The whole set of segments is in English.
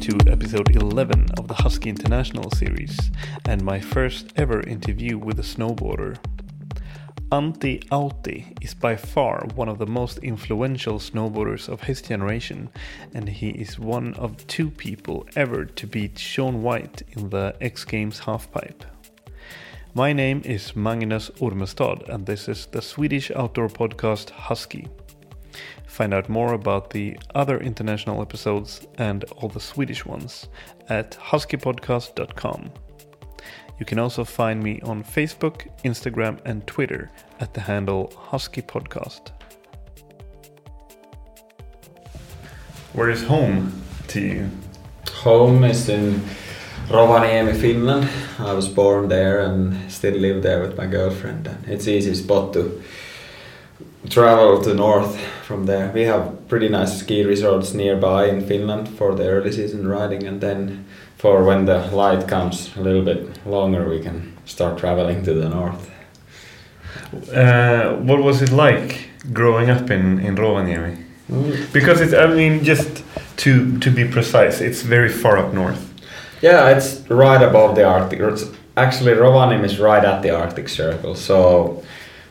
to episode 11 of the Husky International series, and my first ever interview with a snowboarder. Antti Autti is by far one of the most influential snowboarders of his generation, and he is one of two people ever to beat Shaun White in the X Games halfpipe. My name is Magnus Ormestad, and this is the Swedish outdoor podcast Husky. Find out more about the other international episodes and all the Swedish ones at huskypodcast.com. You can also find me on Facebook, Instagram, and Twitter at the handle Husky Podcast. Where is home to you? Home is in Rovaniemi, Finland. I was born there and still live there with my girlfriend. It's easy spot to travel to north from there. We have pretty nice ski resorts nearby in Finland for the early season riding, and then for when the light comes a little bit longer, we can start traveling to the north. Uh, what was it like growing up in, in Rovaniemi? Mm. Because it's, I mean, just to, to be precise, it's very far up north. Yeah, it's right above the Arctic. It's actually Rovaniemi is right at the Arctic Circle, so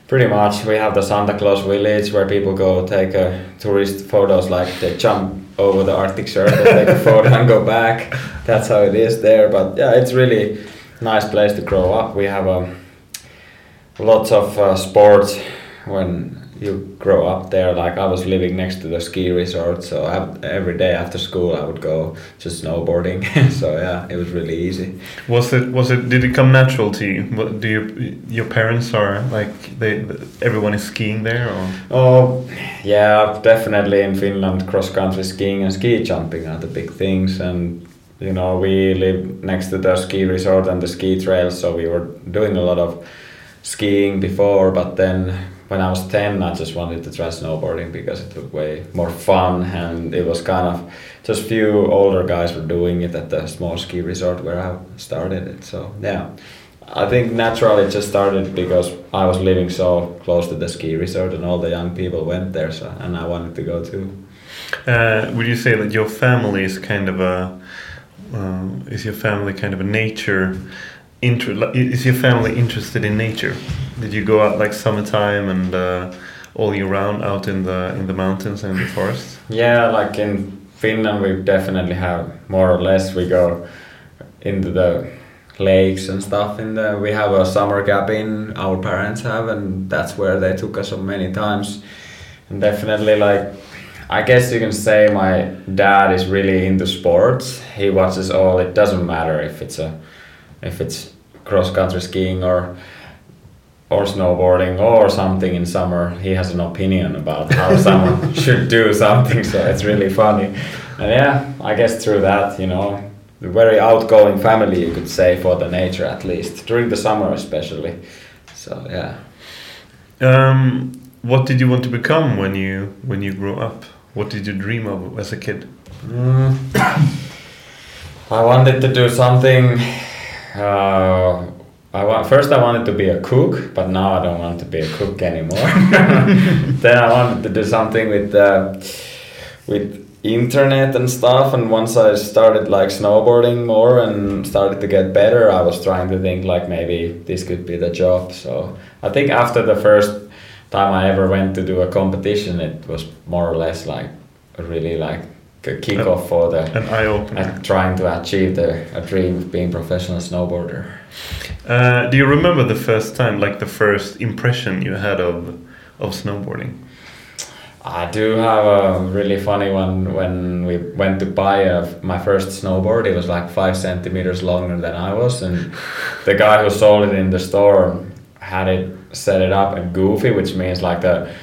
pretty much we have the Santa Claus village where people go take a tourist photos like they jump over the Arctic Circle, take a photo and go back. That's how it is there. But yeah, it's really nice place to grow up. We have um, lots of uh, sports when you grow up there. Like I was living next to the ski resort, so I, every day after school I would go just snowboarding. so yeah, it was really easy. Was it was it did it come natural to you? What, do you your parents are like they everyone is skiing there or? Oh yeah, definitely in Finland cross country skiing and ski jumping are the big things and you know we live next to the ski resort and the ski trails so we were doing a lot of skiing before but then when I was 10, I just wanted to try snowboarding because it looked way more fun and it was kind of just few older guys were doing it at the small ski resort where I started it. So yeah, I think naturally it just started because I was living so close to the ski resort and all the young people went there, so and I wanted to go too. Uh, would you say that your family is kind of a uh, is your family kind of a nature? Inter- is your family interested in nature? Did you go out like summertime and uh, all year round out in the in the mountains and the forests? Yeah, like in Finland, we definitely have more or less. We go into the lakes and stuff. In the we have a summer cabin. Our parents have, and that's where they took us so many times. And definitely, like I guess you can say my dad is really into sports. He watches all. It doesn't matter if it's a if it's cross country skiing or or snowboarding or something in summer he has an opinion about how someone should do something so it's really funny. And yeah i guess through that you know a very outgoing family you could say for the nature at least during the summer especially. So yeah. Um, what did you want to become when you when you grew up? What did you dream of as a kid? Mm. i wanted to do something uh, I want first I wanted to be a cook, but now I don't want to be a cook anymore. then I wanted to do something with uh, with internet and stuff. And once I started like snowboarding more and started to get better, I was trying to think like maybe this could be the job. So I think after the first time I ever went to do a competition, it was more or less like really like a kickoff for the an eye opener. and trying to achieve the a dream of being professional snowboarder. Uh, do you remember the first time, like the first impression you had of of snowboarding? I do have a really funny one when we went to buy a, my first snowboard. It was like five centimeters longer than I was, and the guy who sold it in the store had it set it up in goofy, which means like the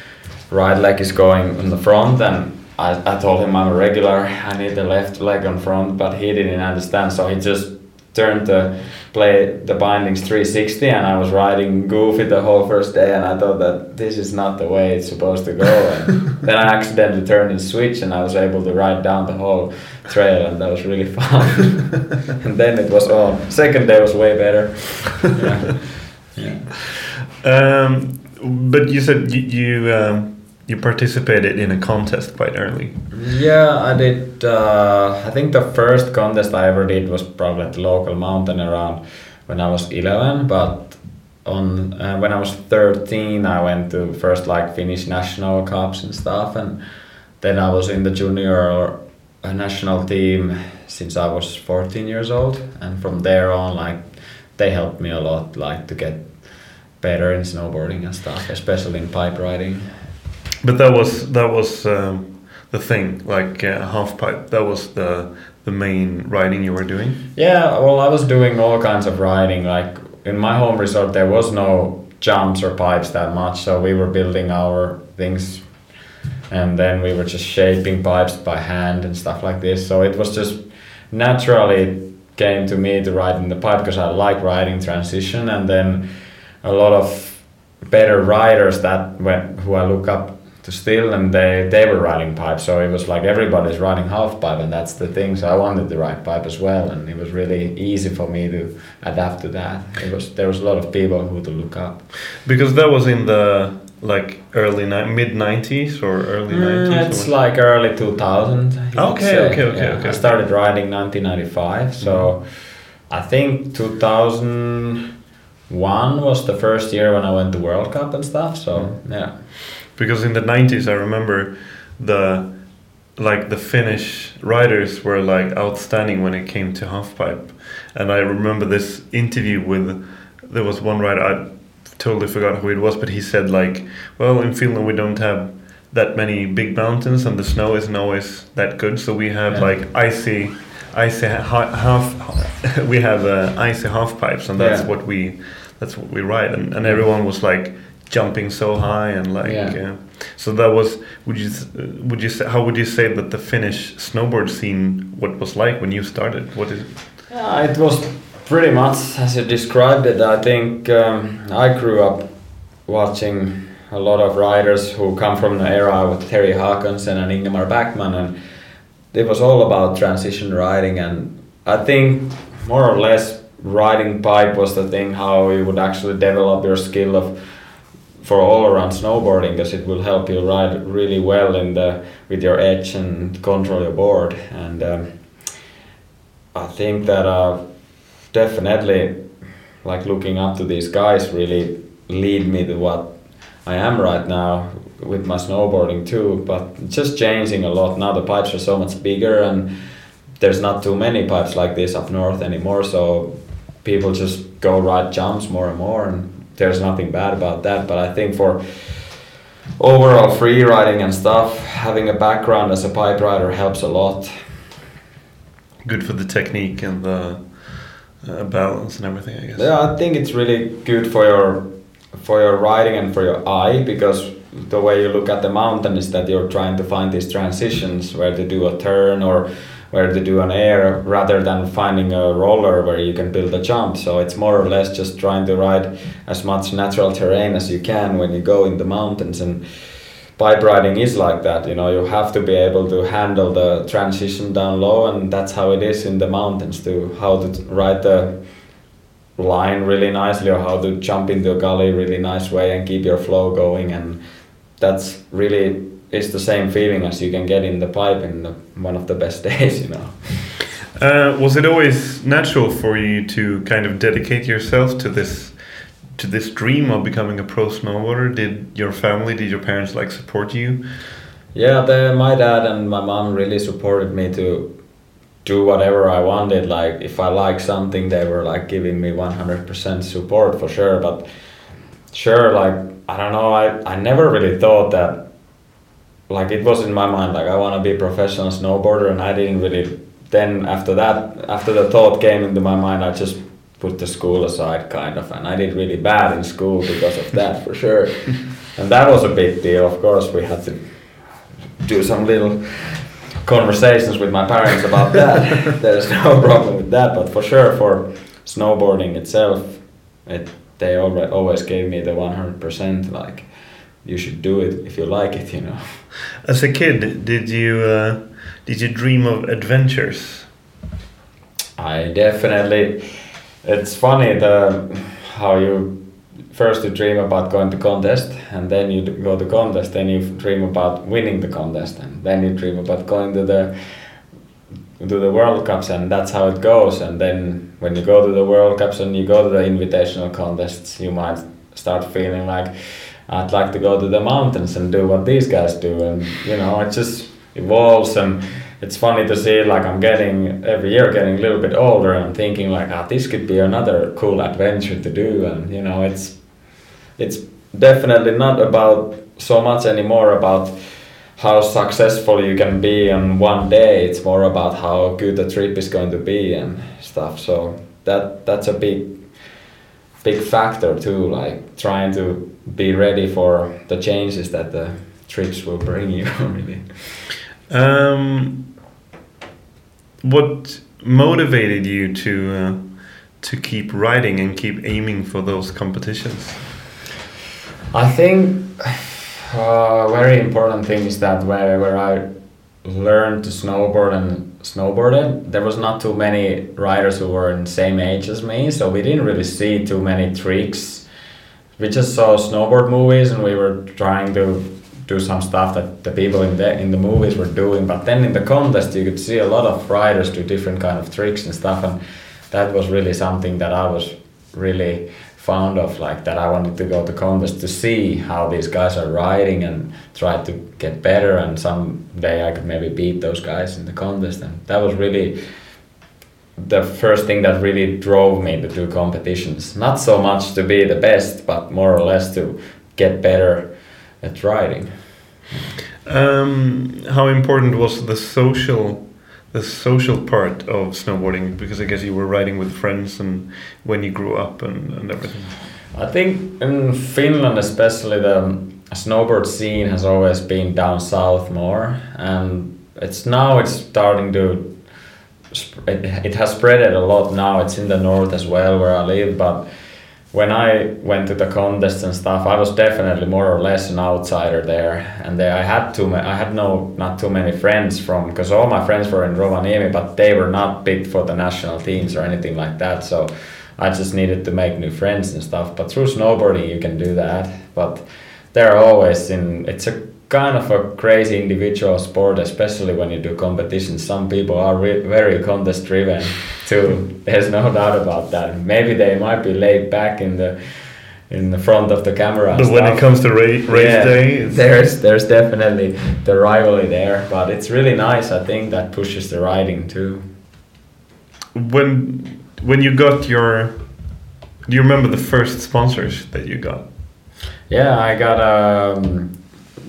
right leg is going in the front, and I, I told him I'm a regular. I need the left leg on front, but he didn't understand, so he just turned the play the bindings 360 and I was riding goofy the whole first day and I thought that this is not the way it's supposed to go and then I accidentally turned and switch and I was able to ride down the whole trail and that was really fun and then it was on second day was way better yeah. yeah. Um, but you said you you, um, you participated in a contest quite early. Yeah, I did. Uh, I think the first contest I ever did was probably at the local mountain around when I was 11. But on uh, when I was 13, I went to first like Finnish national cups and stuff, and then I was in the junior uh, national team since I was 14 years old, and from there on, like they helped me a lot, like to get better in snowboarding and stuff, especially in pipe riding. But that was that was um, the thing, like uh, half pipe. That was the the main riding you were doing. Yeah, well, I was doing all kinds of riding. Like in my home resort, there was no jumps or pipes that much, so we were building our things, and then we were just shaping pipes by hand and stuff like this. So it was just naturally came to me to ride in the pipe because I like riding transition, and then a lot of better riders that who I look up to still and they they were riding pipe. So it was like everybody's riding half pipe and that's the thing. So I wanted to ride pipe as well. And it was really easy for me to adapt to that. It was there was a lot of people who to look up. Because that was in the like early ni- mid 90s or early 90s. Mm, it's like early 2000 you Okay, okay, okay, Yeah, okay. I started riding 1995 so I think 2001 was the first year when I went to World Cup and stuff. So Mm. yeah because in the 90s I remember the like the Finnish riders were like outstanding when it came to halfpipe and I remember this interview with there was one rider I totally forgot who it was but he said like well in Finland we don't have that many big mountains and the snow isn't always that good so we have Yeah. like icy icy ha- half we have uh, icy half pipes and that's Yeah. what we that's what we ride and, and everyone was like jumping so high and like Yeah. uh, so that was would you uh, would you say how would you say that the Finnish snowboard scene what was like when you started what is it? Yeah, it was pretty much as you described it. I think um, I grew up watching a lot of riders who come from the era with Terje Haakonsen and Ingemar Backman, and it was all about transition riding. And I think more or less riding pipe was the thing how you would actually develop your skill of for all around snowboarding because it will help you ride really well in the with your edge and control your board and. Um, I think that uh, definitely, like looking up to these guys, really lead me to what I am right now with my snowboarding too. But just changing a lot now. The pipes are so much bigger, and there's not too many pipes like this up north anymore. So people just go ride jumps more and more, and there's nothing bad about that. But I think for overall free riding and stuff, having a background as a pipe rider helps a lot. good for the technique and the uh, balance and everything I guess Yeah, I think it's really good for your for your riding and for your eye because the way you look at the mountain is that you're trying to find these transitions where to do a turn or where to do an air rather than finding a roller where you can build a jump. So it's more or less just trying to ride as much natural terrain as you can when you go in the mountains and pipe riding is like that you know you have to be able to handle the transition down low and that's how it is in the mountains to how to ride the line really nicely or how to jump into a gully really nice way and keep your flow going and that's really is the same feeling as you can get in the pipe in the, one of the best days you know uh, was it always natural for you to kind of dedicate yourself to this to this dream of becoming a pro snowboarder did your family did your parents like support you yeah the, my dad and my mom really supported me to do whatever I wanted. Like if I like something, they were like giving me one hundred percent support for sure. But sure, like I don't know, I I never really thought that. Like it was in my mind, like I want to be a professional snowboarder, and I didn't really. Then after that, after the thought came into my mind, I just put the school aside, kind of, and I did really bad in school because of that, for sure. and that was a big deal. Of course, we had to do some little conversations with my parents about that. There's no problem with that, but for sure for snowboarding itself, it they already always gave me the one hundred percent like you should do it if you like it, you know. As a kid, did you uh, did you dream of adventures? I definitely. It's funny the how you first you dream about going to contest and then you go to contest then you dream about winning the contest and then you dream about going to the to the world cups and that's how it goes and then when you go to the world cups and you go to the invitational contests you might start feeling like i'd like to go to the mountains and do what these guys do and you know it just evolves and it's funny to see like I'm getting every year getting a little bit older and thinking like ah this could be another cool adventure to do and you know it's it's definitely not about so much anymore about how successful you can be in one day. It's more about how good the trip is going to be and stuff so that that's a big big factor too like trying to be ready for the changes that the trips will bring you really. Um, what motivated you to uh, to keep riding and keep aiming for those competitions? I think a uh, very important thing is that where, where I learned to snowboard and snowboarded, there was not too many riders who were in the same age as me, so we didn't really see too many tricks. We just saw snowboard movies and we were trying to do some stuff that the people in the in the movies were doing. But then in the contest, you could see a lot of riders do different kind of tricks and stuff, and that was really something that I was really fond of like that I wanted to go to contest to see how these guys are riding and try to get better and someday I could maybe beat those guys in the contest and that was really the first thing that really drove me to do competitions. Not so much to be the best but more or less to get better at riding. Um, how important was the social the social part of snowboarding because I guess you were riding with friends and when you grew up and, and everything. I think in Finland especially the snowboard scene has always been down south more and it's now it's starting to it, it has spread it a lot now it's in the north as well where I live but when I went to the contests and stuff, I was definitely more or less an outsider there, and there I had too I had no not too many friends from because all my friends were in Rovaniemi, but they were not picked for the national teams or anything like that. So I just needed to make new friends and stuff. But through snowboarding, you can do that. But they're always in. It's a kind of a crazy individual sport, especially when you do competitions. Some people are re- very contest driven too. There's no doubt about that. Maybe they might be laid back in the in the front of the camera. But when it comes to ra- race yeah, day, there's there's definitely the rivalry there. But it's really nice. I think that pushes the riding too. When when you got your, do you remember the first sponsors that you got? Yeah, I got um,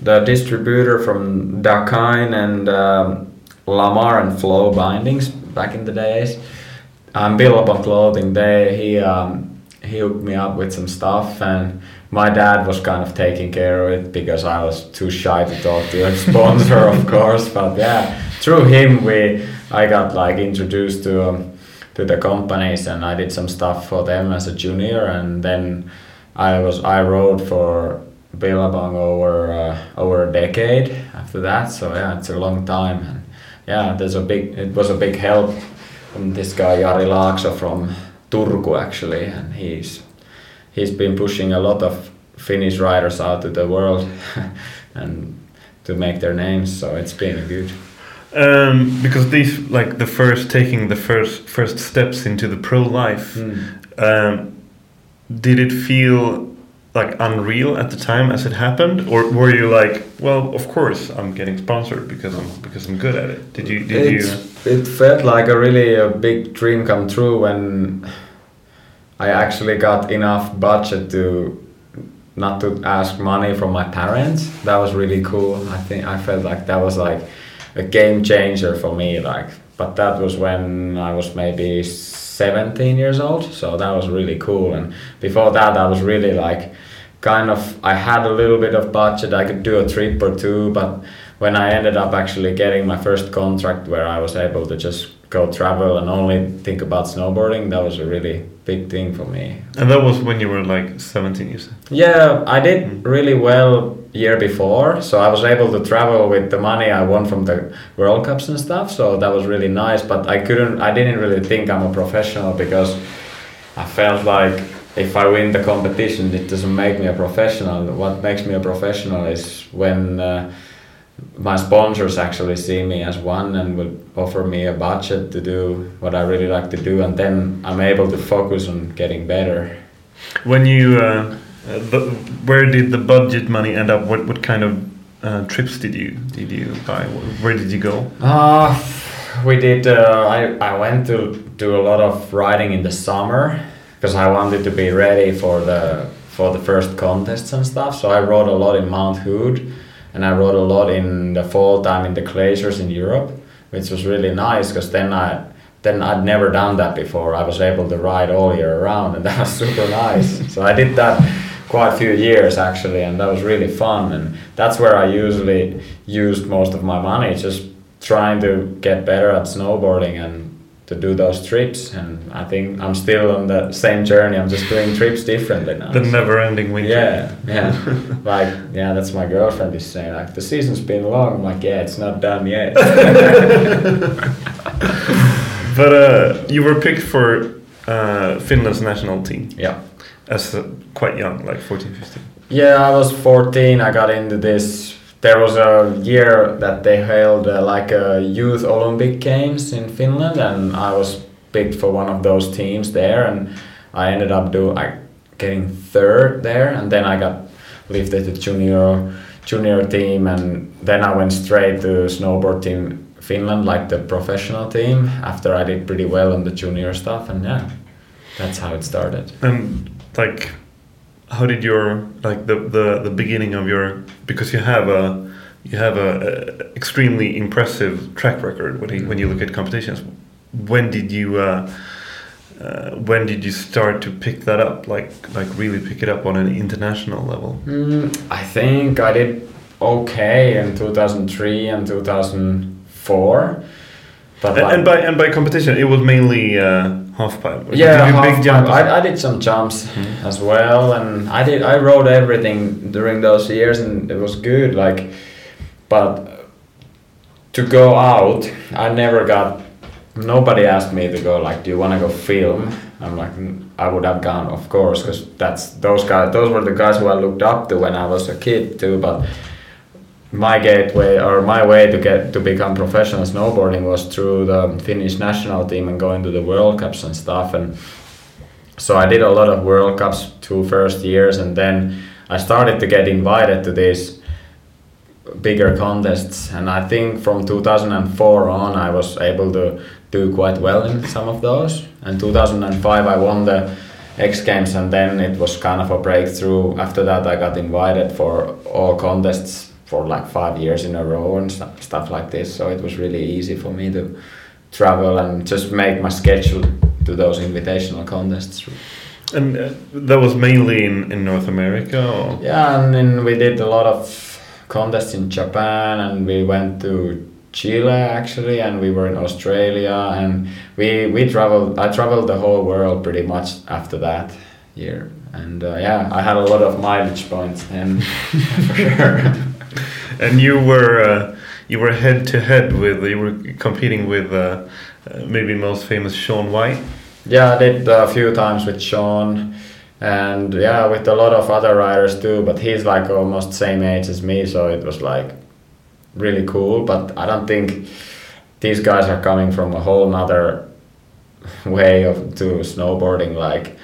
the distributor from Dakine and um, Lamar and Flow bindings back in the days. I'm Billabong Clothing. They he um, he hooked me up with some stuff and my dad was kind of taking care of it because I was too shy to talk to a sponsor, of course. But yeah, through him we I got like introduced to um, to the companies and I did some stuff for them as a junior and then I was I rode for Billabong over uh, over a decade after that. So yeah, it's a long time, and yeah, there's a big. It was a big help from this guy Jari Laakso from Turku actually, and he's he's been pushing a lot of Finnish riders out to the world and to make their names. So it's been good. Um, because these like the first taking the first first steps into the pro life. Mm. Um, did it feel like unreal at the time as it happened, or were you like, well, of course I'm getting sponsored because I'm because I'm good at it? Did you did you? It felt like a really a big dream come true when I actually got enough budget to not to ask money from my parents. That was really cool. I think I felt like that was like a game changer for me. Like, but that was when I was maybe 17 years old. So that was really cool. And before that, I was really like kind of I had a little bit of budget. I could do a trip or two, but when I ended up actually getting my first contract where I was able to just go travel and only think about snowboarding, that was a really big thing for me. And that was when you were like 17, you said. Yeah, I did mm-hmm. really well year before, so I was able to travel with the money I won from the World Cups and stuff. So that was really nice. But I couldn't, I didn't really think I'm a professional because I felt like if I win the competition, it doesn't make me a professional. What makes me a professional is when uh, my sponsors actually see me as one and will offer me a budget to do what I really like to do, and then I'm able to focus on getting better. When you, uh, uh, the, where did the budget money end up? What what kind of uh, trips did you did you buy? Where did you go? Uh, we did. Uh, I I went to do a lot of riding in the summer because I wanted to be ready for the for the first contests and stuff. So I rode a lot in Mount Hood, and I rode a lot in the fall time in the glaciers in Europe, which was really nice because then I then I'd never done that before. I was able to ride all year around, and that was super nice. so I did that quite a few years actually, and that was really fun. And that's where I usually used most of my money, just trying to get better at snowboarding and to do those trips. And I think I'm still on the same journey. I'm just doing trips differently now. The never-ending winter. Yeah, yeah. like, yeah, that's my girlfriend is saying. Like, the season's been long. I'm like, yeah, it's not done yet. But uh, you were picked for uh, Finland's national team yeah. As uh, quite young, like 14, 15. Yeah, I was 14. I got into this. There was a year that they held uh, like a youth Olympic games in Finland, and I was picked for one of those teams there, and I ended up do I getting third there, and then I got lifted to junior junior team, and then I went straight to snowboard team Finland, like the professional team. After I did pretty well on the junior stuff, and yeah, that's how it started. And like, how did your like the the, the beginning of your because you have a you have a, a extremely impressive track record when you, when you look at competitions. When did you uh, uh, when did you start to pick that up? Like like really pick it up on an international level? Mm, I think I did okay in 2003 and 2004. But And, like, and by and by competition, it was mainly uh, half pipe. Yeah, half big pipe. I, I did some jumps as well, and I did. I rode everything during those years, and it was good. Like, but to go out, I never got. Nobody asked me to go. Like, do you want to go film? I'm like, "Mm, I would have gone, of course, because that's those guys. Those were the guys who I looked up to when I was a kid too. But my gateway or my way to get to become professional snowboarding was through the Finnish national team and going to the World Cups and stuff. And so I did a lot of World Cups two first years, and then I started to get invited to these bigger contests. And I think from 2004 on, I was able to do quite well in some of those. And 2005, I won the X Games, and then it was kind of a breakthrough. After that, I got invited for all contests for like five years in a row and stu- stuff like this. So it was really easy for me to travel and just make my schedule to those invitational contests. And uh, that was mainly in, in North America. Or? Yeah, and then we did a lot of contests in Japan, and we went to Chile actually, and we were in Australia, and we we traveled. I traveled the whole world pretty much after that year, and uh, yeah, I had a lot of mileage points then for sure. And you were uh, you were head to head with you were competing with uh, uh, maybe most famous Shaun White. Yeah, I did a few times with Shaun, and yeah, with a lot of other riders too. But he's like almost same age as me, so it was like really cool. But I don't think these guys are coming from a whole nother way of to snowboarding. Like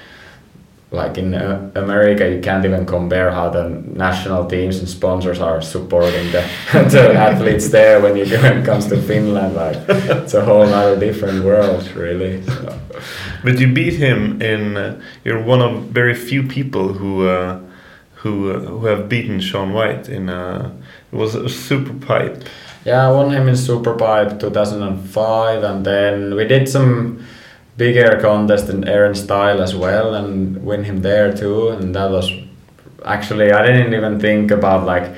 like in uh, America, you can't even compare how the national teams and sponsors are supporting the, the athletes there when you when it comes to Finland. Like it's a whole other different world, really. So. But you beat him in. Uh, you're one of very few people who uh, who uh, who have beaten Shaun White in. Uh, it was a super pipe. Yeah, I won him in super pipe 2005, and then we did some big air contest in Air & Style as well and win him there too and that was actually I didn't even think about like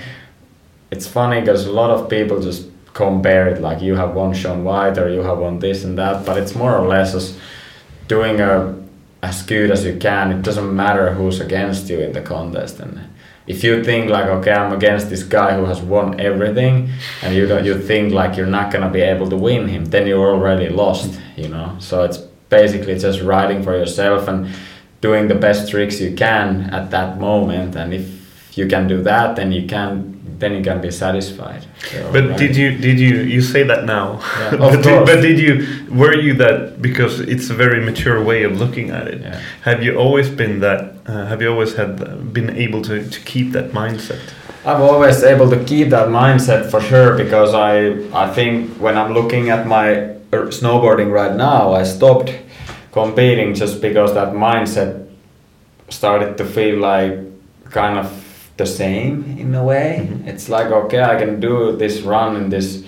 it's funny because a lot of people just compare it like you have won Shaun White or you have won this and that but it's more or less as doing a as good as you can. It doesn't matter who's against you in the contest. And if you think like okay I'm against this guy who has won everything and you don't you think like you're not gonna be able to win him then you're already lost you know? So it's basically just riding for yourself and doing the best tricks you can at that moment. And if you can do that then you can then you can be satisfied. So, but right? did you did you you say that now. Yeah, but, did, but, did, you were you that because it's a very mature way of looking at it yeah. have you always been that uh, have you always had been able to, to keep that mindset? I'm always able to keep that mindset for sure because I I think when I'm looking at my snowboarding right now, I stopped competing just because that mindset started to feel like kind of the same in a way. Mm-hmm. It's like okay, I can do this run in this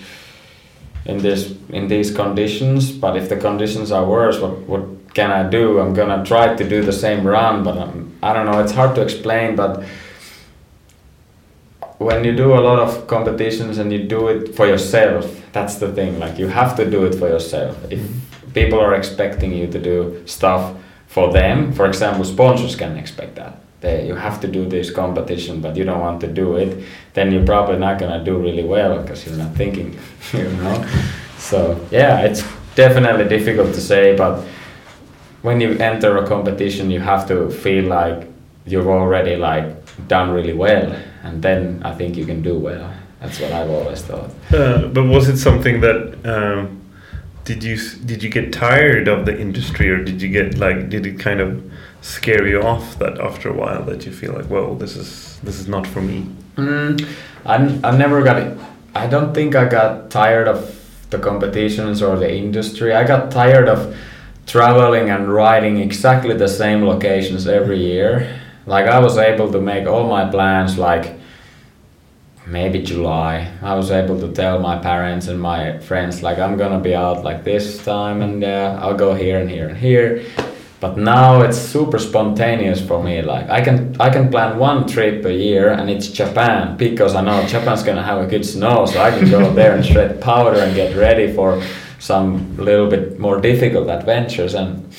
in this in these conditions, but if the conditions are worse, what what can I do? I'm gonna try to do the same run, but I'm, I don't know. It's hard to explain, but when you do a lot of competitions and you do it for yourself, that's the thing. Like you have to do it for yourself. If mm-hmm. people are expecting you to do stuff for them, for example, sponsors can expect that. They, you have to do this competition, but you don't want to do it, then you're probably not gonna do really well because you're not thinking, you know. So yeah, it's definitely difficult to say, but when you enter a competition, you have to feel like you've already like done really well and then I think you can do well. That's what I've always thought. Uh, but was it something that um, did you did you get tired of the industry, or did you get like did it kind of scare you off that after a while that you feel like, well, this is this is not for me? Mm, I I never got it. I don't think I got tired of the competitions or the industry. I got tired of traveling and riding exactly the same locations every year like I was able to make all my plans like maybe July. I was able to tell my parents and my friends like I'm gonna be out like this time and uh, I'll go here and here and here. But now it's super spontaneous for me. Like I can I can plan one trip a year and it's Japan because I know Japan's gonna have a good snow, so I can go there and shred powder and get ready for some little bit more difficult adventures and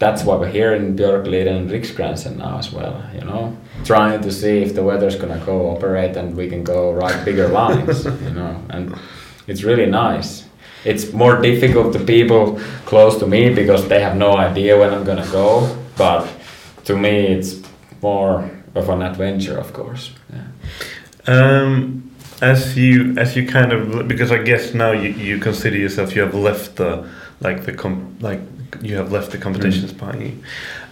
that's why we're here in Björkliden and Riksgränsen now as well, you know, trying to see if the weather's gonna cooperate and we can go ride bigger lines, you know, and it's really nice. It's more difficult to people close to me because they have no idea when I'm gonna go, but to me it's more of an adventure, of course. Yeah. Um, as you as you kind of because I guess now you, you consider yourself you have left the like the com like you have left the competitions mm. behind you.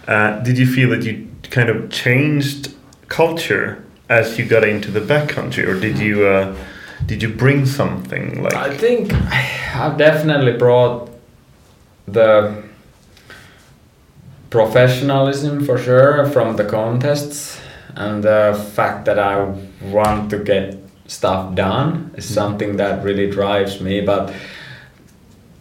Uh, did you feel that you kind of changed culture as you got into the backcountry, or did you uh, did you bring something like? I think I've definitely brought the professionalism for sure from the contests and the fact that I want to get stuff done is mm. something that really drives me but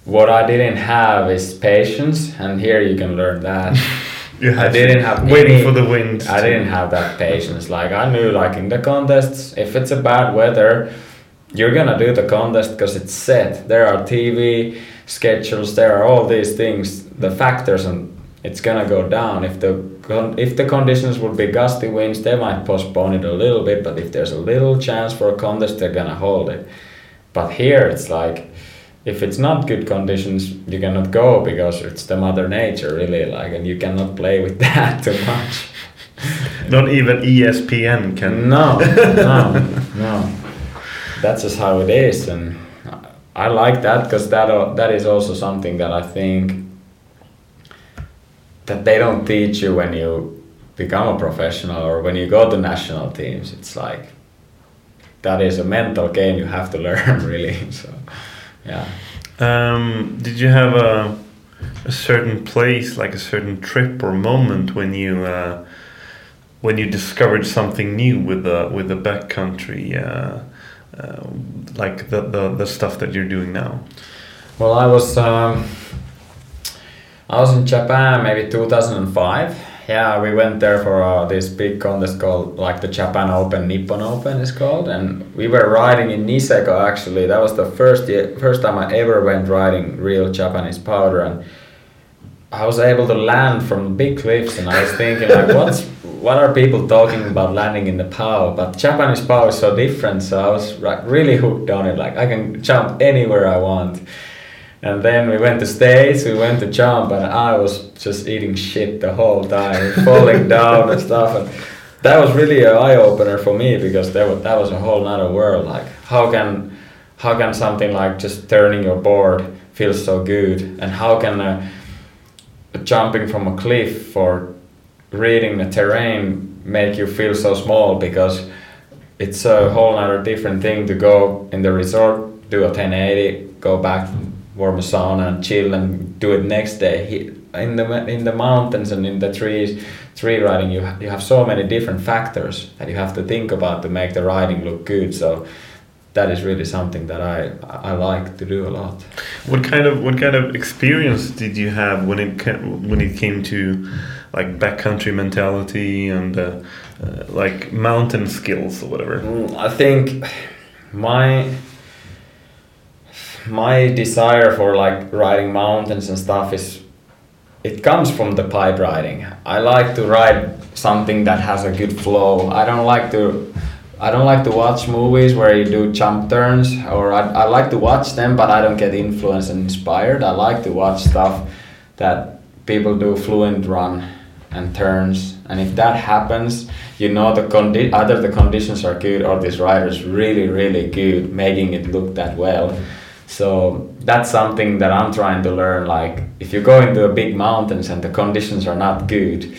what I didn't have is patience, and here you can learn that. I didn't have waiting any, for the wind. I didn't have that patience. Like I knew, like in the contests, if it's a bad weather, you're gonna do the contest because it's set. There are TV schedules. There are all these things, the factors, and it's gonna go down. If the if the conditions would be gusty winds, they might postpone it a little bit. But if there's a little chance for a contest, they're gonna hold it. But here, it's like if it's not good conditions, you cannot go because it's the mother nature really like, and you cannot play with that too much. Not even ESPN can. No, no, no. That's just how it is, and I like that because that that is also something that I think that they don't teach you when you become a professional or when you go to national teams. It's like that is a mental game you have to learn really. So, yeah. Um, did you have a, a certain place, like a certain trip or moment when you uh, when you discovered something new with the with the backcountry, uh, uh, like the, the the stuff that you're doing now? Well, I was um, I was in Japan maybe 2005. Yeah, we went there for uh, this big contest called like the Japan Open, Nippon Open is called, and we were riding in Niseko. Actually, that was the first year, first time I ever went riding real Japanese powder, and I was able to land from big cliffs, and I was thinking like, what's what are people talking about landing in the POW? But Japanese POW is so different, so I was like really hooked on it. Like I can jump anywhere I want. And then we went to States, we went to jump, and I was just eating shit the whole time, falling down and stuff. And that was really an eye opener for me because that was, that was a whole nother world. Like how can how can something like just turning your board feel so good, and how can uh, jumping from a cliff or reading the terrain make you feel so small because it's a whole other different thing to go in the resort, do a 1080, go back, warm a sauna and chill and do it next day. In the in the mountains and in the trees, tree riding, you you have so many different factors that you have to think about to make the riding look good. So that is really something that I I like to do a lot. What kind of what kind of experience did you have when it ca- when it came to like backcountry mentality and uh, uh, like mountain skills or whatever? Mm, I think my my desire for like riding mountains and stuff is it comes from the pipe riding. I like to ride something that has a good flow. I don't like to I don't like to watch movies where you do jump turns or I, I like to watch them but I don't get influenced and inspired. I like to watch stuff that people do fluent run and turns and if that happens you know the condi- either the conditions are good or this rider is really really good making it look that well so that's something that i'm trying to learn like if you go into a big mountains and the conditions are not good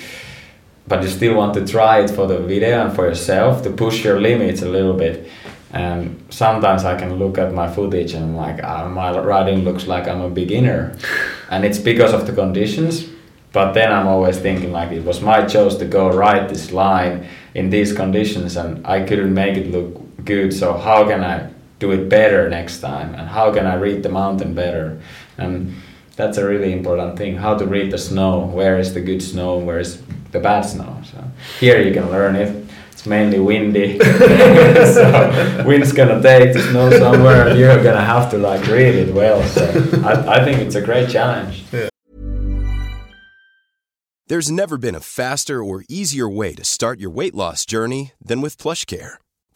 but you still want to try it for the video and for yourself to push your limits a little bit. And sometimes i can look at my footage and i'm like ah, my riding looks like i'm a beginner. And it's because of the conditions but then i'm always thinking like it was my choice to go ride this line in these conditions and i couldn't make it look good so how can i do it better next time and how can i read the mountain better? And that's a really important thing how to read the snow where is the good snow where is the bad snow? So here you can learn it it's mainly windy. So wind's gonna take the snow somewhere and you're gonna have to like read it well. So i, I think it's a great challenge. There's never been a faster or easier way to start your weight loss journey than with PlushCare.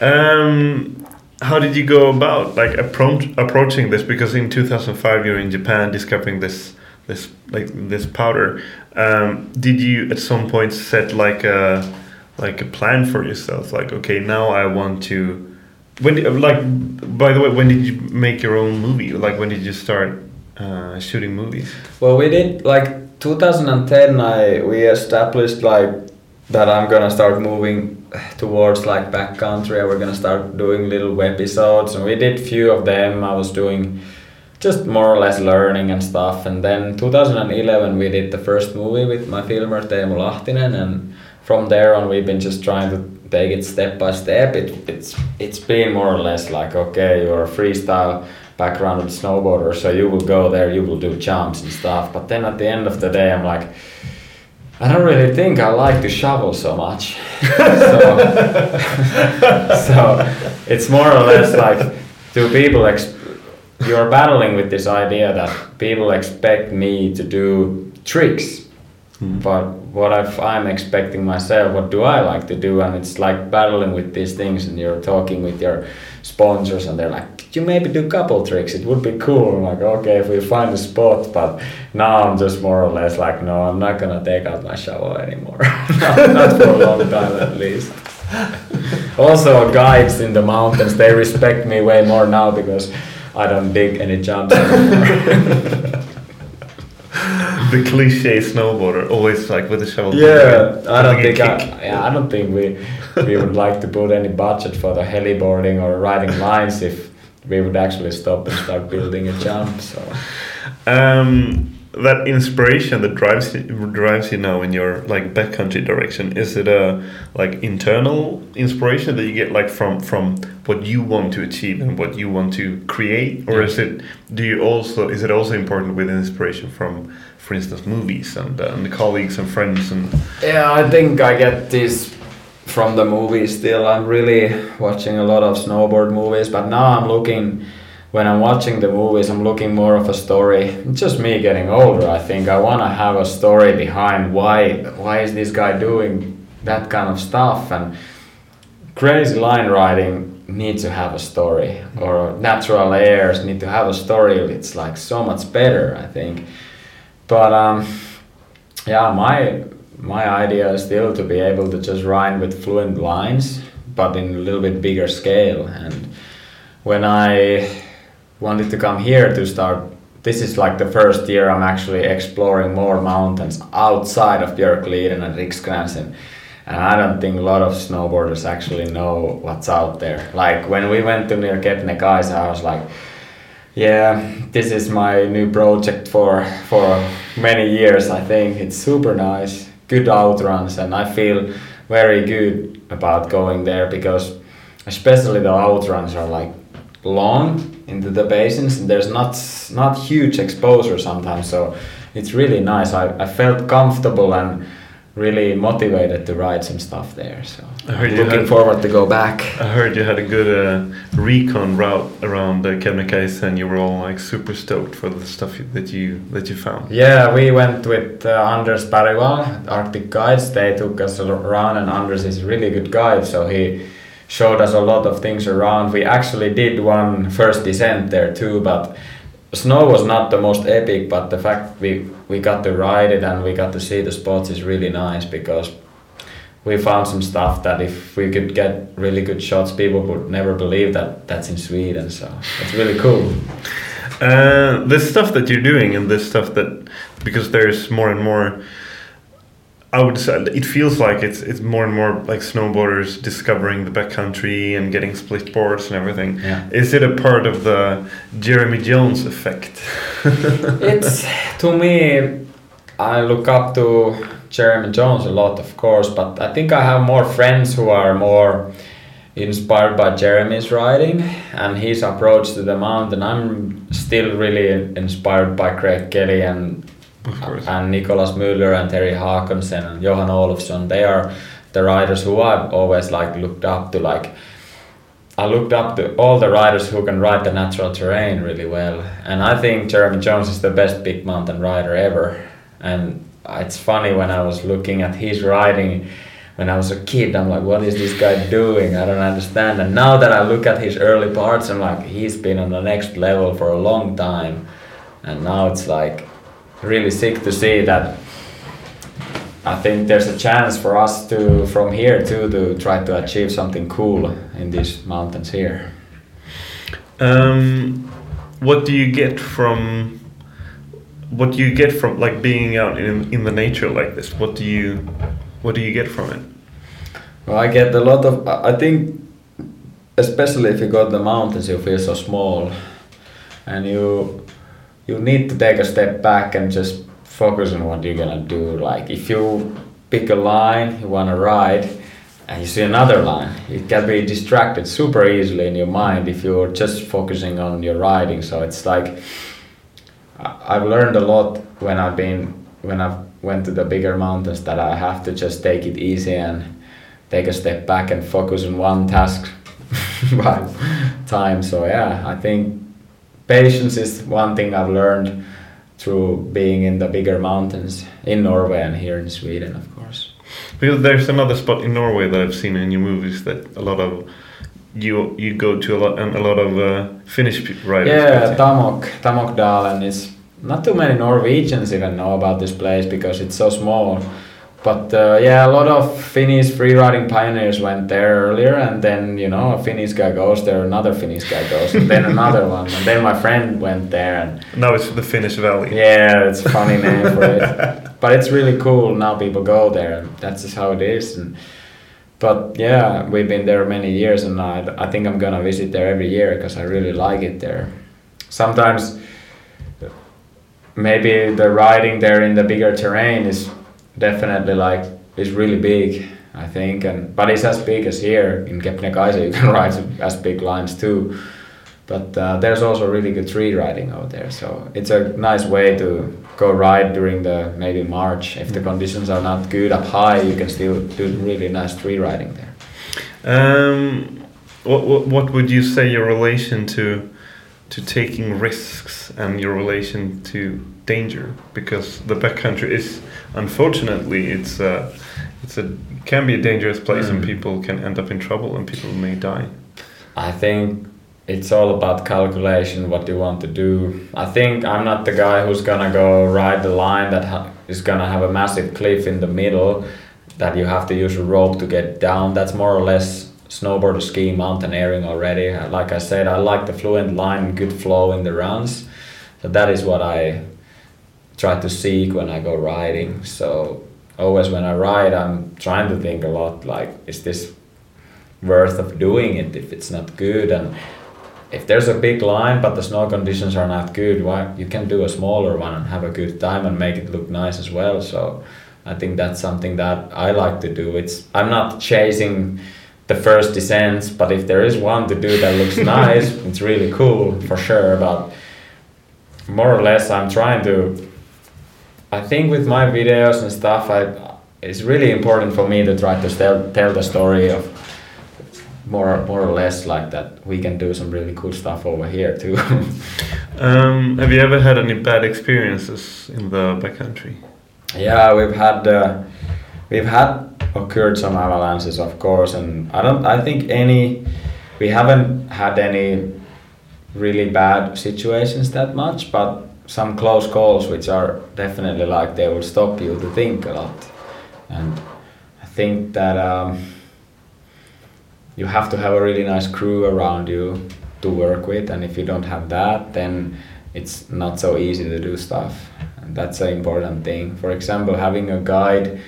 Um, how did you go about like approach, approaching this? Because in 2005 you're in Japan discovering this this like this powder. Um, did you at some point set like a like a plan for yourself? Like okay, now I want to. When like by the way, when did you make your own movie? Like when did you start uh, shooting movies? Well, we did like 2010. I we established like that I'm gonna start moving towards like backcountry. We're gonna start doing little webisodes, and we did few of them. I was doing just more or less learning and stuff. And then 2011 we did the first movie with my filmer Teemu Lahtinen, and from there on we've been just trying to take it step by step. It, it's it's been more or less like okay, you're a freestyle background snowboarder, so you will go there, you will do jumps and stuff. But then at the end of the day, I'm like. I don't really think I like to shovel so much. so, so it's more or less like do people ex- you're battling with this idea that people expect me to do tricks Mm. But what if I'm expecting myself, what do I like to do? And it's like battling with these things, and you're talking with your sponsors, and they're like, you maybe do a couple tricks? It would be cool. Like, okay, if we find a spot. But now I'm just more or less like, no, I'm not gonna take out my shovel anymore. not, not for a long time at least. also, guides in the mountains, they respect me way more now because I don't dig any jumps anymore. the cliche snowboarder, always like with a shovel. Yeah, I don't think I, yeah, I don't think we we would like to put any budget for the heliboarding or riding lines if we would actually stop and start building a jump. So. Um, that inspiration that drives you, drives you now in your like backcountry direction is it a like internal inspiration that you get like from from what you want to achieve and what you want to create or yeah. is it do you also is it also important with inspiration from for instance movies and, uh, and colleagues and friends and yeah i think i get this from the movies still i'm really watching a lot of snowboard movies but now i'm looking when I'm watching the movies, I'm looking more of a story. It's just me getting older. I think I want to have a story behind why why is this guy doing that kind of stuff and crazy line riding needs to have a story or natural airs need to have a story. It's like so much better, I think. But um, yeah, my my idea is still to be able to just ride with fluent lines, but in a little bit bigger scale. And when I wanted to come here to start this is like the first year I'm actually exploring more mountains outside of Björkliden and Riksgränsen. And I don't think a lot of snowboarders actually know what's out there. Like when we went to near Kebnekaise, I was like, yeah, this is my new project for for many years. I think it's super nice, good outruns, and I feel very good about going there because especially the outruns are like long into the basins and there's not not huge exposure sometimes so it's really nice. I, I felt comfortable and really motivated to ride some stuff there so I heard I'm looking had, forward to go back. I heard you had a good uh, recon route around the Kebnekaise and you were all like super stoked for the stuff that you that you found. Yeah we went with uh, Anders Bergvall Arctic Guides. They took us around and Anders is a really good guide so he showed us a lot of things around. We actually did one first descent there too, but snow was not the most epic. But the fact we we got to ride it and we got to see the spots is really nice because we found some stuff that if we could get really good shots, people would never believe that that's in Sweden. So it's really cool. Uh, this stuff that you're doing and this stuff that because there's more and more I would say it feels like it's it's more and more like snowboarders discovering the backcountry and getting split boards and everything. Yeah. Is it a part of the Jeremy Jones effect? it's to me, I look up to Jeremy Jones a lot, of course, but I think I have more friends who are more inspired by Jeremy's riding and his approach to the mountain. I'm still really inspired by Craig Kelly and and Nicolas Müller and Terje Haakonsen and Johan Olofsson. They are the riders who I've always like looked up to. Like I looked up to all the riders who can ride the natural terrain really well, and I think Jeremy Jones is the best big mountain rider ever. And it's funny when I was looking at his riding when I was a kid, I'm like, what is this guy doing? I don't understand. And now that I look at his early parts, I'm like, he's been on the next level for a long time. And now it's like really sick to see that I think there's a chance for us to, from here too, to try to achieve something cool in these mountains here. Um, what do you get from what do you get from like being out in in the nature like this? What do you what do you get from it? Well, I get a lot of. I think, especially if you go to the mountains, you feel so small, and you you need to take a step back and just focus on what you're gonna do. Like if you pick a line you wanna ride, and you see another line, you can be distracted super easily in your mind if you're just focusing on your riding. So it's like I've learned a lot when I've been when I've went to the bigger mountains that I have to just take it easy and take a step back and focus on one task by time. So yeah, I think patience is one thing I've learned through being in the bigger mountains in Norway and here in Sweden, of course. Because there's another spot in Norway that I've seen in your movies that a lot of you you go to a lot and a lot of uh, Finnish riders. Yeah, Tamok Tamokdalen is not too many Norwegians even know about this place because it's so small. But uh, yeah, a lot of Finnish freeriding pioneers went there earlier, and then you know a Finnish guy goes there, another Finnish guy goes, and then another one, and then my friend went there, and now it's the Finnish Valley. Yeah, it's a funny name for it, but it's really cool. Now people go there, and that's just how it is. And but yeah, we've been there many years, and I I think I'm gonna visit there every year because I really like it there. Sometimes maybe the riding there in the bigger terrain is definitely like is really big I think and but it's as big as here in Kebnekaise you can ride as big lines too. But uh, there's also really good tree riding out there so it's a nice way to go ride during the maybe March. If the conditions are not good up high you can still do really nice tree riding there. Um, what, what, what would you say your relation to to taking risks and your relation to danger? Because the backcountry is unfortunately it's a, it's a can be a dangerous place mm. and people can end up in trouble and people may die i think it's all about calculation what you want to do i think i'm not the guy who's gonna go ride the line that is gonna have a massive cliff in the middle that you have to use a rope to get down that's more or less snowboard ski mountaineering already. Like I said, I like the fluent line good flow in the runs. So that is what I try to seek when I go riding. So always when I ride, I'm trying to think a lot like, is this worth of doing it if it's not good? And if there's a big line but the snow conditions are not good, why you can do a smaller one and have a good time and make it look nice as well. So I think that's something that I like to do. It's I'm not chasing the first descents, but if there is one to do that looks nice, it's really cool for sure. But more or less, I'm trying to. I think with my videos and stuff, I it's really important for me to try to tell tell the story of more more or less like that we can do some really cool stuff over here too. um, have you ever had any bad experiences in the backcountry? Yeah, we've had uh, we've had occurred some avalanches, of course, and I don't. I think any. We haven't had any really bad situations that much, but some close calls which are definitely like they will stop you to think a lot, and I think that um, you have to have a really nice crew around you to work with, and if you don't have that, then it's not so easy to do stuff, and that's an important thing. For example, having a guide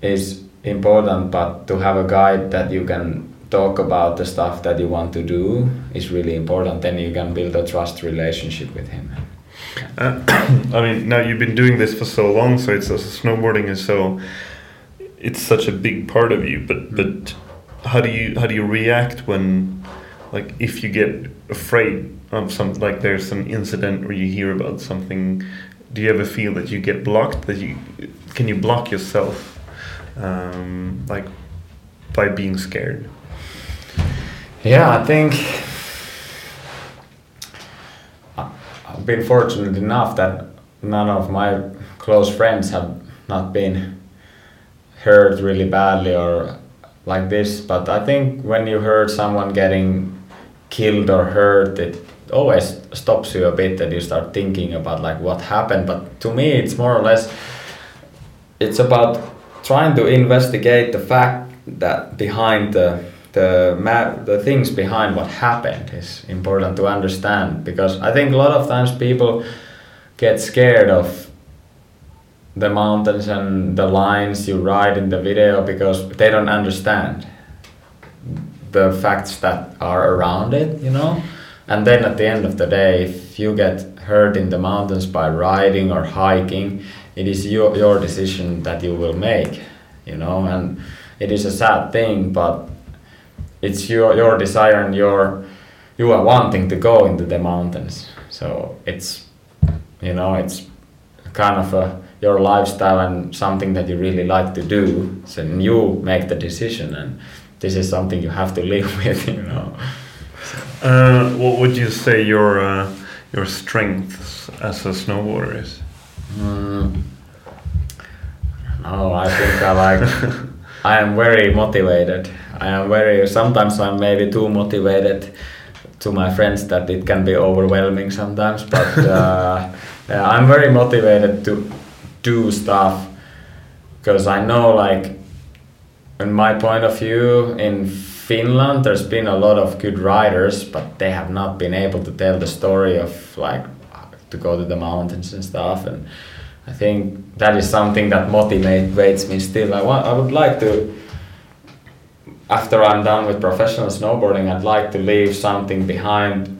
is important, but to have a guide that you can talk about the stuff that you want to do is really important. Then you can build a trust relationship with him. Uh, I mean, now you've been doing this for so long, so it's also snowboarding is so it's such a big part of you. But but how do you how do you react when like if you get afraid of some like there's some incident or you hear about something? Do you ever feel that you get blocked? That you can you block yourself um, like by being scared? Yeah, I think I've been fortunate enough that none of my close friends have not been hurt really badly or like this. But I think when you heard someone getting killed or hurt, it always stops you a bit and you start thinking about like what happened. But to me, it's more or less it's about trying to investigate the fact that behind the the the things behind what happened is important to understand because I think a lot of times people get scared of the mountains and the lines you ride in the video because they don't understand the facts that are around it, you know. And then at the end of the day, if you get hurt in the mountains by riding or hiking, it is your your decision that you will make, you know. And it is a sad thing, but it's your your desire and your you are wanting to go into the mountains. So it's you know it's kind of a your lifestyle and something that you really like to do. So you make the decision and this is something you have to live with you know. Uh, what would you say your uh, your strengths as a snowboarder is? Mm. no i think i like i am very motivated I am very sometimes I'm maybe too motivated to my friends that it can be overwhelming sometimes. But uh, I'm very motivated to do stuff because I know like in my point of view in Finland there's been a lot of good writers but they have not been able to tell the story of like to go to the mountains and stuff and I think that is something that motivates me still I want I would like to after I'm done with professional snowboarding, I'd like to leave something behind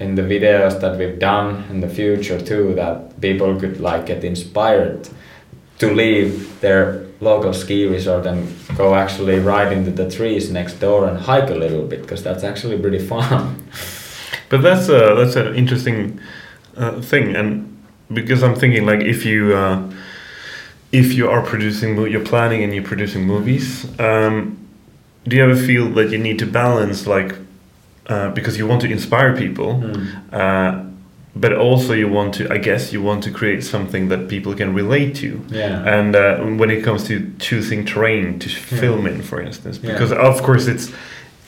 in the videos that we've done in the future too, that people could like get inspired to leave their local ski resort and go actually ride into the trees next door and hike a little bit because that's actually pretty fun. but that's a that's an interesting uh, thing, and because I'm thinking like if you. Uh, if you are producing, you're planning and you're producing movies. Um, do you ever feel that you need to balance like uh, because you want to inspire people mm. uh, but also you want to i guess you want to create something that people can relate to yeah and uh, when it comes to choosing terrain to film in for instance because yeah. of course it's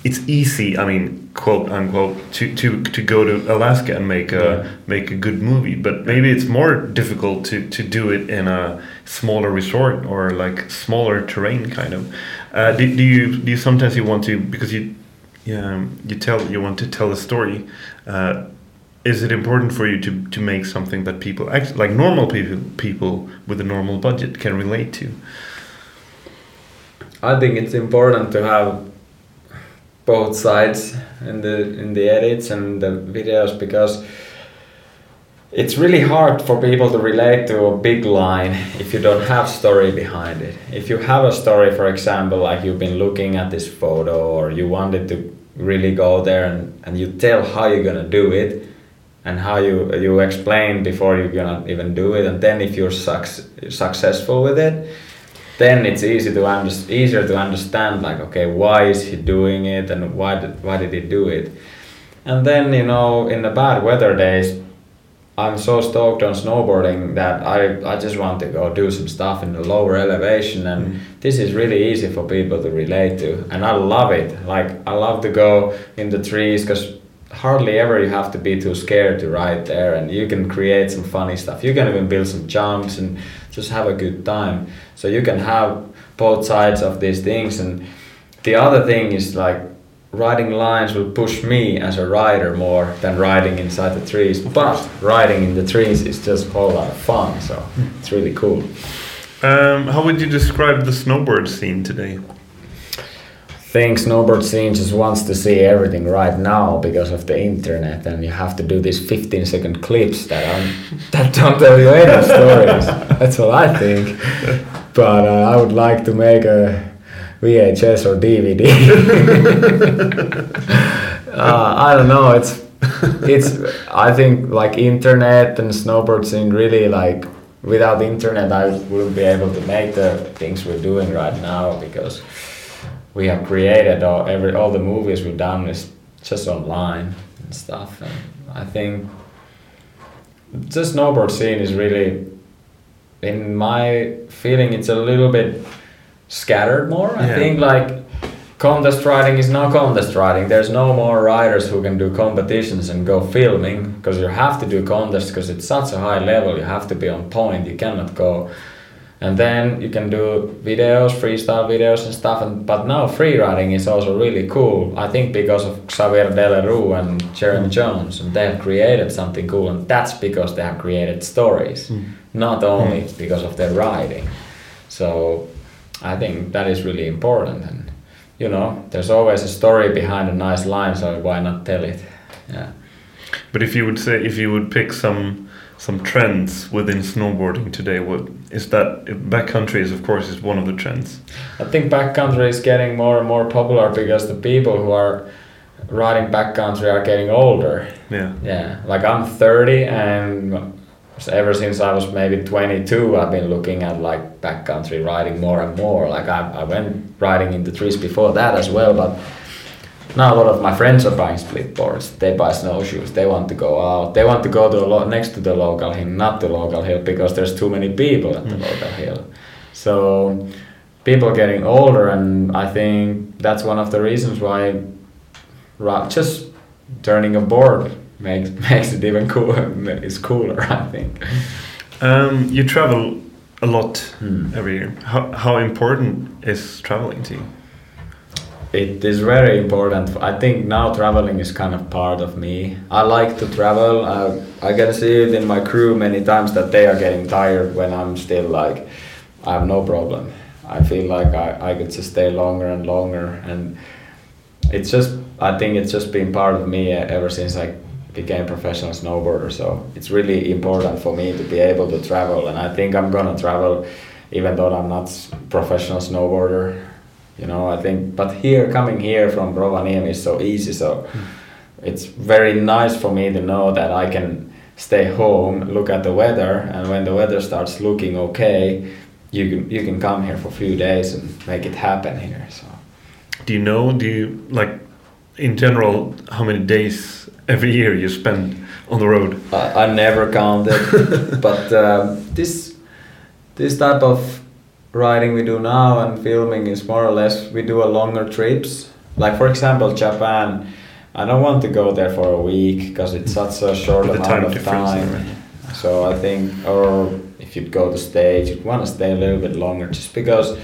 it's easy i mean quote unquote to, to, to go to alaska and make a yeah. make a good movie but maybe it's more difficult to, to do it in a smaller resort or like smaller terrain kind of uh, do, do you do you sometimes you want to because you you tell you want to tell a story. Uh, is it important for you to, to make something that people like normal people people with a normal budget can relate to? I think it's important to have both sides in the in the edits and the videos because it's really hard for people to relate to a big line if you don't have story behind it. If you have a story for example like you've been looking at this photo or you wanted to really go there and, and you tell how you're gonna do it and how you you explain before you're gonna even do it and then if you're suc- successful with it then it's easy to under- easier to understand like okay why is he doing it and why did, why did he do it? And then you know in the bad weather days I'm so stoked on snowboarding that I, I just want to go do some stuff in the lower elevation and mm. this is really easy for people to relate to and I love it. Like I love to go in the trees because hardly ever you have to be too scared to ride there and you can create some funny stuff. You can even build some jumps and just have a good time. So you can have both sides of these things and the other thing is like riding lines will push me as a rider more than riding inside the trees. But riding in the trees is just a whole lot of fun, so it's really cool. Um, how would you describe the snowboard scene today? I think snowboard scene just wants to see everything right now because of the internet, and you have to do these 15 second clips that are that don't tell you any stories. That's what I think. But uh, I would like to make a VHS or DVD. uh, I don't know. It's it's. I think like internet and snowboard scene really like without internet I wouldn't be able to make the things we're doing right now because we have created all every all the movies we've done is just online and stuff. And I think the snowboard scene is really, in my feeling, it's a little bit scattered more. I Yeah. think like contest riding is now contest riding. There's no more riders who can do competitions and go filming because you have to do contests because it's such a high level. You have to be on point. You cannot go. And then you can do videos, freestyle videos and stuff. And but now free riding is also really cool. I think because of Xavier de Le Rue and Jeremy mm. Jones, and they have created something cool. And that's because they have created stories, mm. not only because of their riding. So I think that is really important. And you know, there's always a story behind a nice line, so why not tell it? Yeah. But if you would say if you would pick some some trends within snowboarding today, what is that? Backcountry is of course is one of the trends. I think backcountry is getting more and more popular because the people who are riding backcountry are getting older. Yeah. Yeah, like I'm 30 and ever since I was maybe 22, I've been looking at like backcountry riding more and more. Like I, I went riding in the trees before that as well, but now a lot of my friends are buying split boards. They buy snowshoes. They want to go out. They want to go to the lo- next to the local hill, not the local hill, because there's too many people at the mm. local hill. So people getting older, and I think that's one of the reasons why just turning a board makes makes it even cooler. It's cooler, I think. Um, you travel a lot Hmm. every year. How how important is traveling to you? It is very important. I think now traveling is kind of part of me. I like to travel. I, I can see it in my crew many times that they are getting tired when I'm still like, I have no problem. I feel like I, I could just stay longer and longer. And it's just, I think it's just been part of me uh, ever since I became professional snowboarder. So it's really important for me to be able to travel. And I think I'm gonna travel even though I'm not professional snowboarder you know i think but here coming here from rovaniemi is so easy so hmm. it's very nice for me to know that i can stay home look at the weather and when the weather starts looking okay you can you can come here for a few days and make it happen here so Do you know? Do you like, in general, how many days every year you spend on the road? I, I never counted, but um, this this type of riding we do now and filming is more or less we do a longer trips. Like for example, Japan. I don't want to go there for a week because it's such a short The amount time of time. right. So I think, or if you'd go to stage, you'd want to stay a little bit longer just because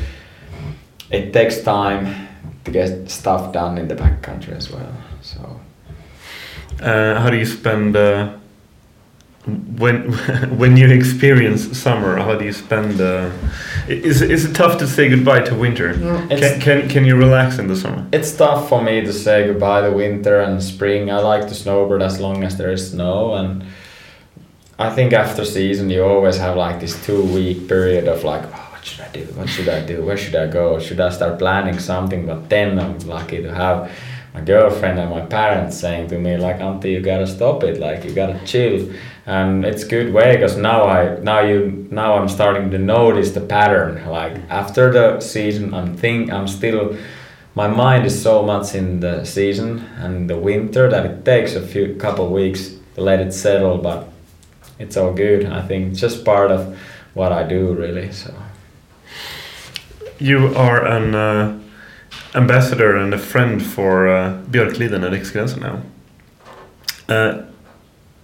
it takes time to get stuff done in the backcountry as well. So. Uh, how do you spend uh, when when you experience summer? How do you spend? Uh, is is it tough to say goodbye to winter? it's- Can, can can you relax in the summer? It's tough for me to say goodbye to winter and spring. I like to snowboard as long as there is snow, and I think after season you always have like this two week period of like, oh, what should I do? What should I do? Where should I go? Should I start planning something? But then I'm lucky to have my girlfriend and my parents saying to me like, Antti you gotta stop it. Like you gotta chill, and it's good way because now I now you now I'm starting to notice the pattern. Like after the season, I'm think I'm still my mind is so much in the season and the winter that it takes a few couple weeks to let it settle but it's all good i think it's just part of what i do really so You are an uh, ambassador and a friend for uh, Björkliden at Riksgränsen now. Uh,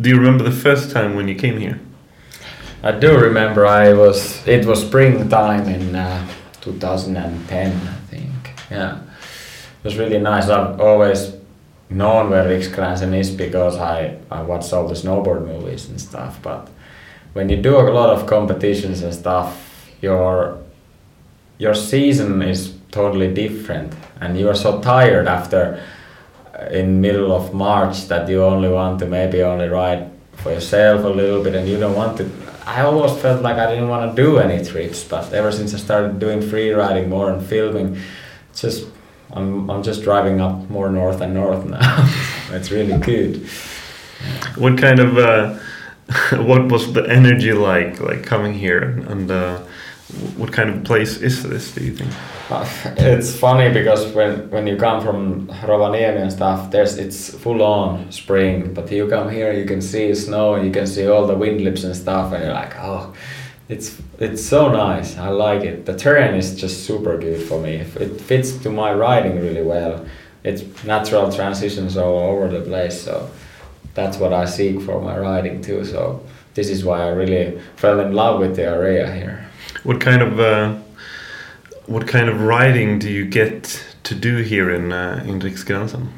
do you remember the first time when you came here? i do remember i was it was springtime in uh, 2010 i think yeah it was really nice i've always known where Riksgränsen is because I, I watch all the snowboard movies and stuff but when you do a lot of competitions and stuff your your season is totally different. And you are so tired after uh, in middle of March that you only want to maybe only ride for yourself a little bit and you don't want to I almost felt like I didn't want to do any trips but ever since I started doing free riding more and filming just I'm, I'm just driving up more north and north now. It's really good. What kind of uh, what was the energy like like coming here and, and uh, what kind of place is this do you think? Uh, it's funny because when when you come from Rovaniemi and stuff there's it's full on spring but you come here you can see snow you can see all the wind lips and stuff and you're like oh it's it's so nice. I like it. The terrain is just super good for me. It fits to my riding really well it's natural transitions all over the place so that's what I seek for my riding too. So this is why I really fell in love with the area here what kind of uh, what kind of riding do you get to do here in uh, in Riksgränsen?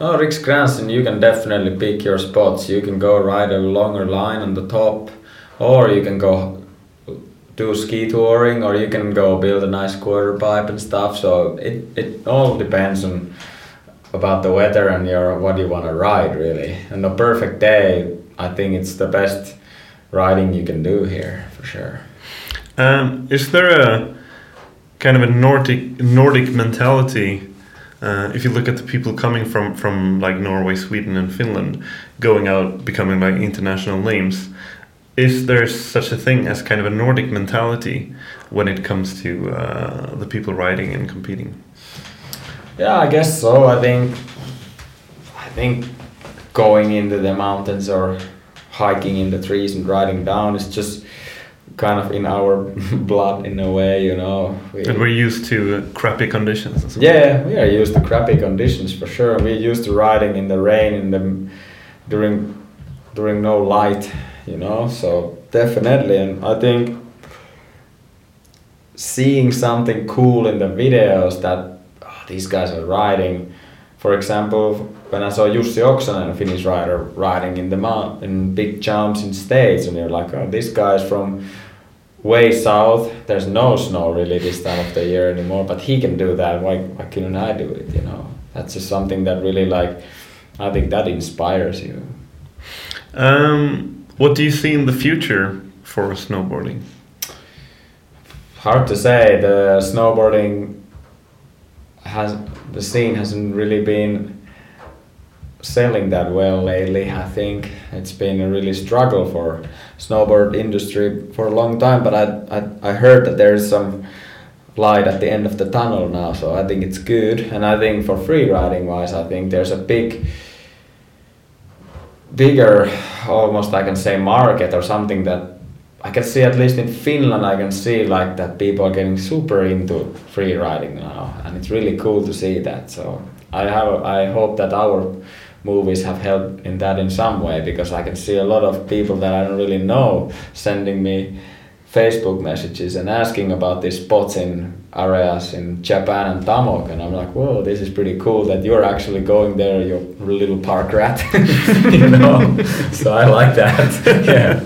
Oh, Riksgränsen, you can definitely pick your spots. You can go ride a longer line on the top, or you can go do ski touring, or you can go build a nice quarter pipe and stuff. So it, it all depends on about the weather and your what you want to ride really. And a perfect day, I think it's the best riding you can do here for sure. Um, is there a kind of a Nordic Nordic mentality? Uh, if you look at the people coming from from like Norway, Sweden, and Finland, going out becoming like international names, is there such a thing as kind of a Nordic mentality when it comes to uh, the people riding and competing? Yeah, I guess so. I think I think going into the mountains or hiking in the trees and riding down is just kind of in our blood in a way, you know. We, and we're used to crappy conditions. Yeah, we are used to crappy conditions for sure. We're used to riding in the rain in the during during no light, you know. So definitely, and I think seeing something cool in the videos that oh, these guys are riding. For example, when I saw Jussi Oksanen, a Finnish rider, riding in the mount in big jumps in states, and you're like, oh, this guy's from way south. There's no snow really this time of the year anymore, but he can do that. Why why couldn't I do it? You know, that's just something that really like I think that inspires you. Um, what do you see in the future for snowboarding? Hard to say. The snowboarding has the scene hasn't really been selling that well lately. I think it's been a really struggle for snowboard industry for a long time. But I I, I heard that there's some light at the end of the tunnel now, so I think it's good. And I think for free riding wise, I think there's a big bigger almost I can say market or something that I can see at least in Finland I can see like that people are getting super into free riding now and it's really cool to see that so I have I hope that our movies have helped in that in some way because I can see a lot of people that I don't really know sending me Facebook messages and asking about these spots in areas in Japan and Tamok and I'm like, whoa, this is pretty cool that you're actually going there, your little park rat, you know. so I like that. yeah.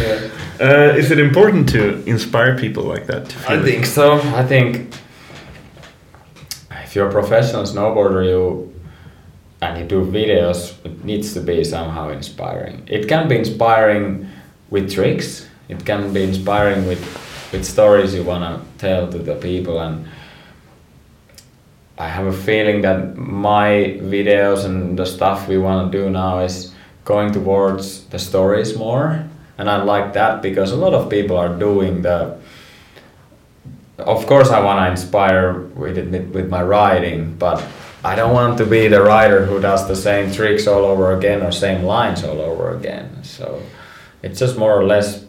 yeah. Uh, is it important to inspire people like that? I think so. I think if you're a professional snowboarder, you and you do videos, it needs to be somehow inspiring. It can be inspiring with tricks. It can be inspiring with with stories you wanna tell to the people and. I have a feeling that my videos and the stuff we want to do now is going towards the stories more and I like that because a lot of people are doing the of course I want to inspire with it, with my writing but I don't want to be the writer who does the same tricks all over again or same lines all over again. So it's just more or less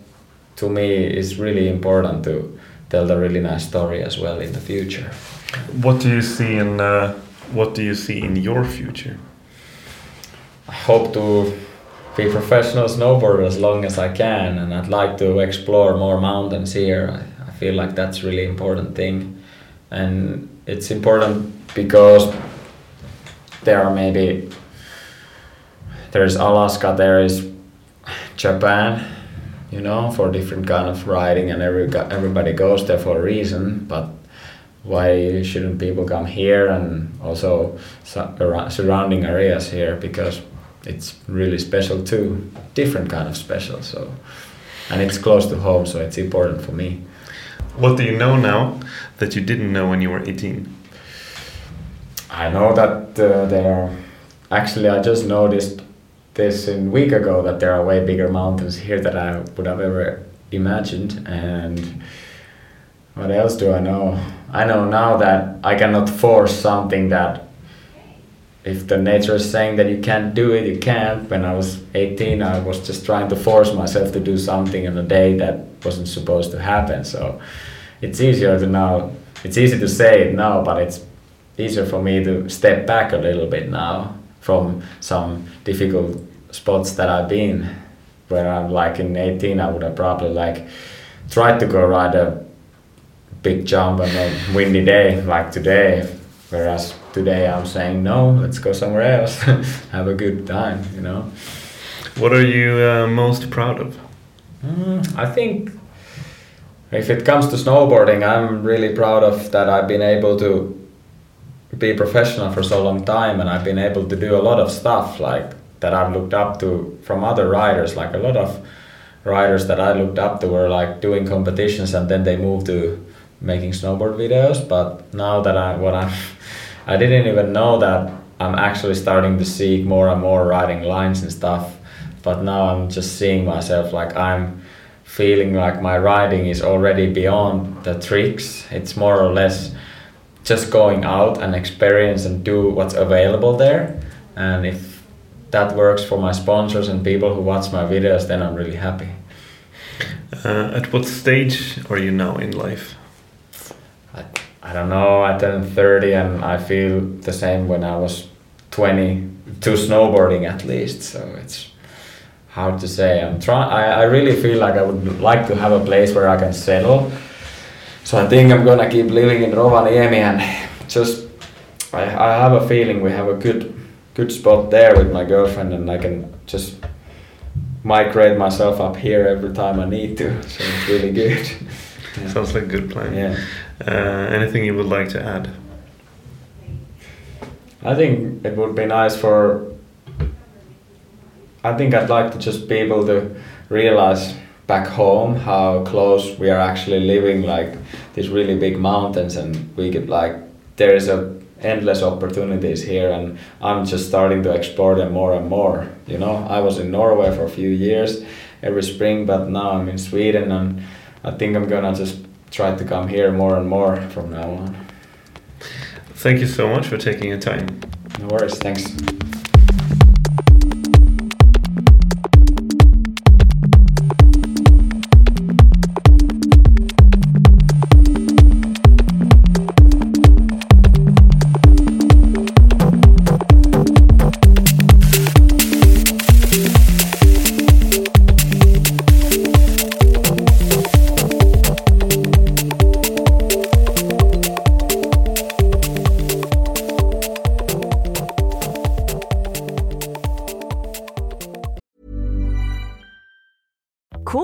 to me it's really important to tell the really nice story as well in the future. What do you see in uh, what do you see in your future? I hope to be professional snowboarder as long as I can, and I'd like to explore more mountains here. I, I feel like that's really important thing, and it's important because there are maybe there's Alaska, there is Japan, you know, for different kind of riding, and every everybody goes there for a reason. But why shouldn't people come here and also surrounding areas here because it's really special too, different kind of special. So, and it's close to home, so it's important for me. What do you know now that you didn't know when you were 18? I know that uh, there are. Actually, I just noticed this a week ago that there are way bigger mountains here than I would have ever imagined. And what else do I know? I know now that I cannot force something that if the nature is saying that you can't do it, you can't. When I was 18, I was just trying to force myself to do something in a day that wasn't supposed to happen. So it's easier to now, it's easy to say it now, but it's easier for me to step back a little bit now from some difficult spots that I've been. Where I'm like in 18, I would have probably like tried to go ride a big jump on a windy day like today. Whereas today I'm saying no, let's go somewhere else, have a good time, you know. What are you uh, most proud of? Mm, I think if it comes to snowboarding, I'm really proud of that I've been able to be professional for so long time and I've been able to do a lot of stuff like that I've looked up to from other riders like a lot of riders that I looked up to were like doing competitions and then they moved to making snowboard videos but now that I what I'm I didn't even know that I'm actually starting to see more and more riding lines and stuff. But now I'm just seeing myself like I'm feeling like my riding is already beyond the tricks. It's more or less just going out and experience and do what's available there. And if that works for my sponsors and people who watch my videos, then I'm really happy. Uh, at what stage are you now in life? I, I don't know, I turned 30 and I feel the same when I was 20 to snowboarding at least. So it's hard to say. I'm trying, I, I really feel like I would like to have a place where I can settle. So I think I'm gonna keep living in Rovaniemi and just, I, I have a feeling we have a good, good spot there with my girlfriend and I can just migrate myself up here every time I need to. So it's really good. Yeah. Sounds like a good plan. Yeah. Uh, anything you would like to add? I think it would be nice for. I think I'd like to just be able to realize back home how close we are actually living, like these really big mountains, and we get like there is a endless opportunities here, and I'm just starting to explore them more and more. You know, I was in Norway for a few years every spring, but now I'm in Sweden, and I think I'm gonna just try to come here more and more from now on. Thank you so much for taking your time. No worries, thanks.